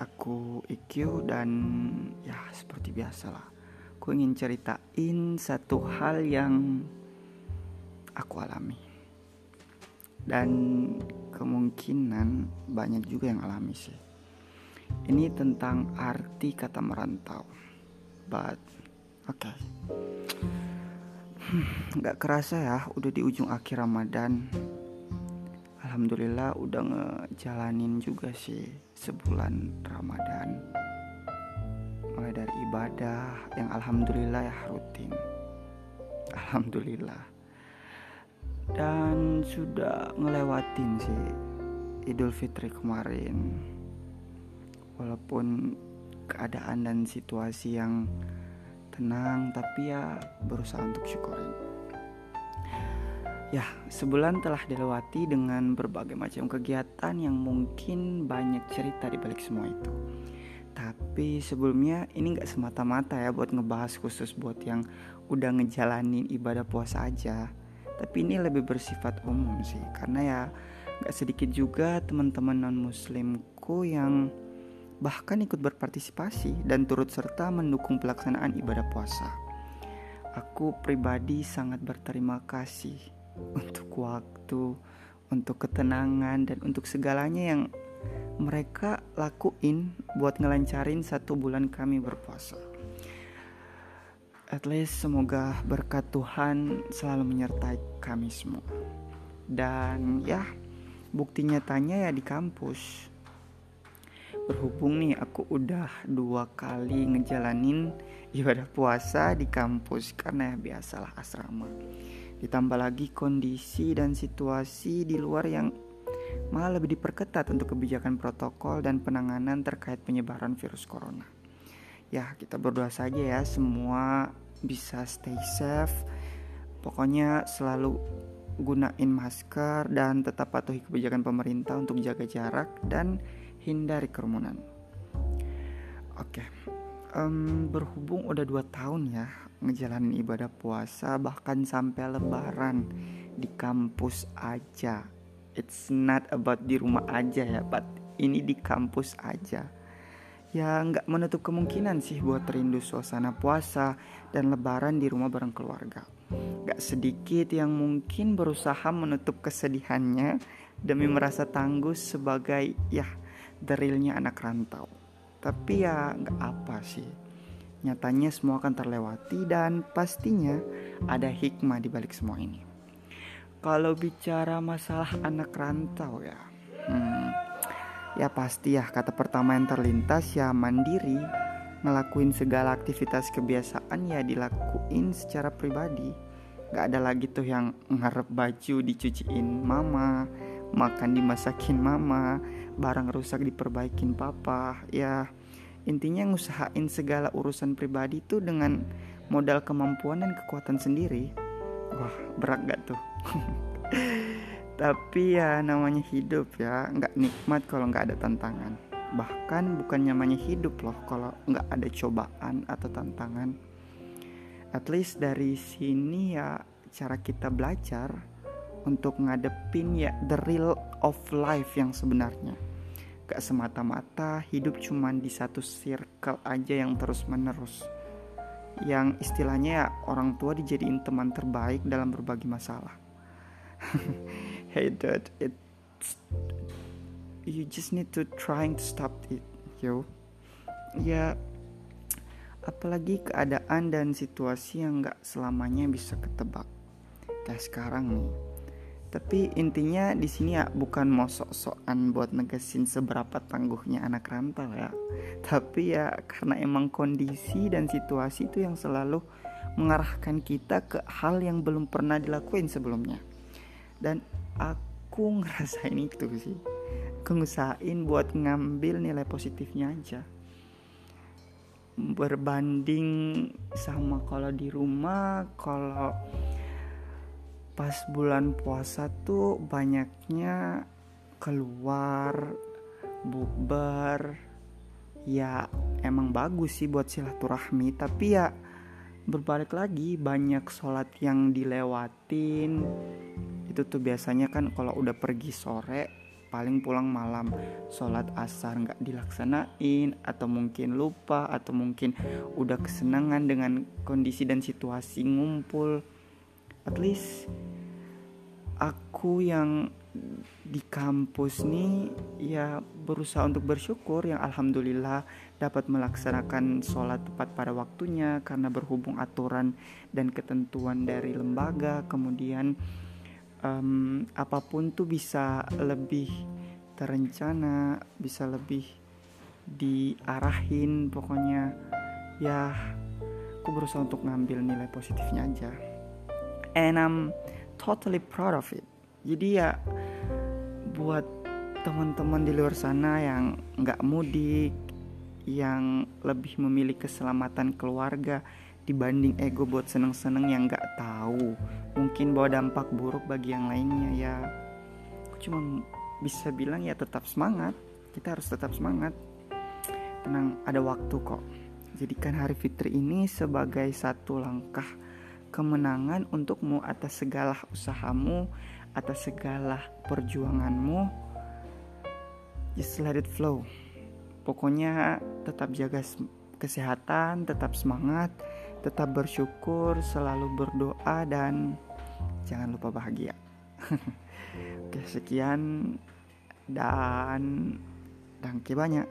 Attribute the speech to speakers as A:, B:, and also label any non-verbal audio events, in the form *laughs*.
A: aku IQ dan ya seperti biasa lah Aku ingin ceritain satu hal yang aku alami. Dan kemungkinan banyak juga yang alami sih. Ini tentang arti kata merantau. But oke. Okay. Hmm, gak kerasa ya udah di ujung akhir Ramadan Alhamdulillah udah ngejalanin juga sih sebulan Ramadan. Mulai dari ibadah yang Alhamdulillah ya rutin. Alhamdulillah. Dan sudah ngelewatin sih Idul Fitri kemarin. Walaupun keadaan dan situasi yang tenang Tapi ya berusaha untuk syukurin Ya, sebulan telah dilewati dengan berbagai macam kegiatan yang mungkin banyak cerita di balik semua itu. Tapi sebelumnya ini nggak semata-mata ya buat ngebahas khusus buat yang udah ngejalanin ibadah puasa aja. Tapi ini lebih bersifat umum sih, karena ya nggak sedikit juga teman-teman non muslimku yang bahkan ikut berpartisipasi dan turut serta mendukung pelaksanaan ibadah puasa. Aku pribadi sangat berterima kasih untuk waktu, untuk ketenangan dan untuk segalanya yang mereka lakuin buat ngelancarin satu bulan kami berpuasa. At least semoga berkat Tuhan selalu menyertai kami semua. Dan ya, bukti nyatanya ya di kampus. Berhubung nih aku udah dua kali ngejalanin ibadah puasa di kampus karena ya biasalah asrama. Ditambah lagi kondisi dan situasi di luar yang malah lebih diperketat untuk kebijakan protokol dan penanganan terkait penyebaran virus corona. Ya, kita berdoa saja ya semua bisa stay safe. Pokoknya selalu gunain masker dan tetap patuhi kebijakan pemerintah untuk jaga jarak dan hindari kerumunan. Oke, um, berhubung udah dua tahun ya ngejalanin ibadah puasa bahkan sampai lebaran di kampus aja. It's not about di rumah aja ya but ini di kampus aja. Ya nggak menutup kemungkinan sih buat rindu suasana puasa dan lebaran di rumah bareng keluarga. Gak sedikit yang mungkin berusaha menutup kesedihannya demi merasa tangguh sebagai ya derilnya anak rantau. Tapi ya nggak apa sih Nyatanya semua akan terlewati dan pastinya ada hikmah di balik semua ini. Kalau bicara masalah anak rantau ya, hmm, ya pasti ya kata pertama yang terlintas ya mandiri, ngelakuin segala aktivitas kebiasaan ya dilakuin secara pribadi. Gak ada lagi tuh yang ngarep baju dicuciin mama, makan dimasakin mama, barang rusak diperbaikin papa, ya intinya ngusahain segala urusan pribadi itu dengan modal kemampuan dan kekuatan sendiri. Wah berat gak tuh? *laughs* Tapi ya namanya hidup ya nggak nikmat kalau nggak ada tantangan. Bahkan bukan namanya hidup loh kalau nggak ada cobaan atau tantangan. At least dari sini ya cara kita belajar untuk ngadepin ya the real of life yang sebenarnya Gak semata-mata hidup cuman di satu circle aja yang terus menerus Yang istilahnya ya orang tua dijadiin teman terbaik dalam berbagi masalah. *laughs* Hey dude, it You just need to trying to stop it, yo. Ya, apalagi keadaan dan situasi yang gak selamanya bisa ketebak. Kayak sekarang nih tapi intinya di sini ya bukan mau sok-sokan buat negesin seberapa tangguhnya anak rantau ya. Tapi ya karena emang kondisi dan situasi itu yang selalu mengarahkan kita ke hal yang belum pernah dilakuin sebelumnya. Dan aku *laughs* ngerasain itu sih. Aku buat ngambil nilai positifnya aja. Berbanding sama kalau di rumah, kalau pas bulan puasa tuh banyaknya keluar bukber. Ya emang bagus sih buat silaturahmi tapi ya berbalik lagi banyak sholat yang dilewatin. Itu tuh biasanya kan kalau udah pergi sore paling pulang malam. Sholat asar nggak dilaksanain atau mungkin lupa atau mungkin udah kesenangan dengan kondisi dan situasi ngumpul least aku yang di kampus nih ya berusaha untuk bersyukur yang alhamdulillah dapat melaksanakan sholat tepat pada waktunya karena berhubung aturan dan ketentuan dari lembaga. Kemudian um, apa pun tuh bisa lebih terencana bisa lebih diarahin pokoknya. Ya aku berusaha untuk ngambil nilai positifnya aja and I'm totally proud of it. Jadi ya buat teman-teman di luar sana yang nggak mudik yang lebih memilih keselamatan keluarga dibanding ego buat seneng-seneng yang nggak tahu. Mungkin bawa dampak buruk bagi yang lainnya ya. Aku cuma bisa bilang ya tetap semangat. Kita harus tetap semangat. Tenang ada waktu kok. Jadikan hari fitri ini sebagai satu langkah kemenangan untukmu atas segala usahamu atas segala perjuanganmu just let it flow pokoknya tetap jaga kesehatan tetap semangat tetap bersyukur, selalu berdoa dan jangan lupa bahagia. *laughs* Oke, sekian dan dangke banyak.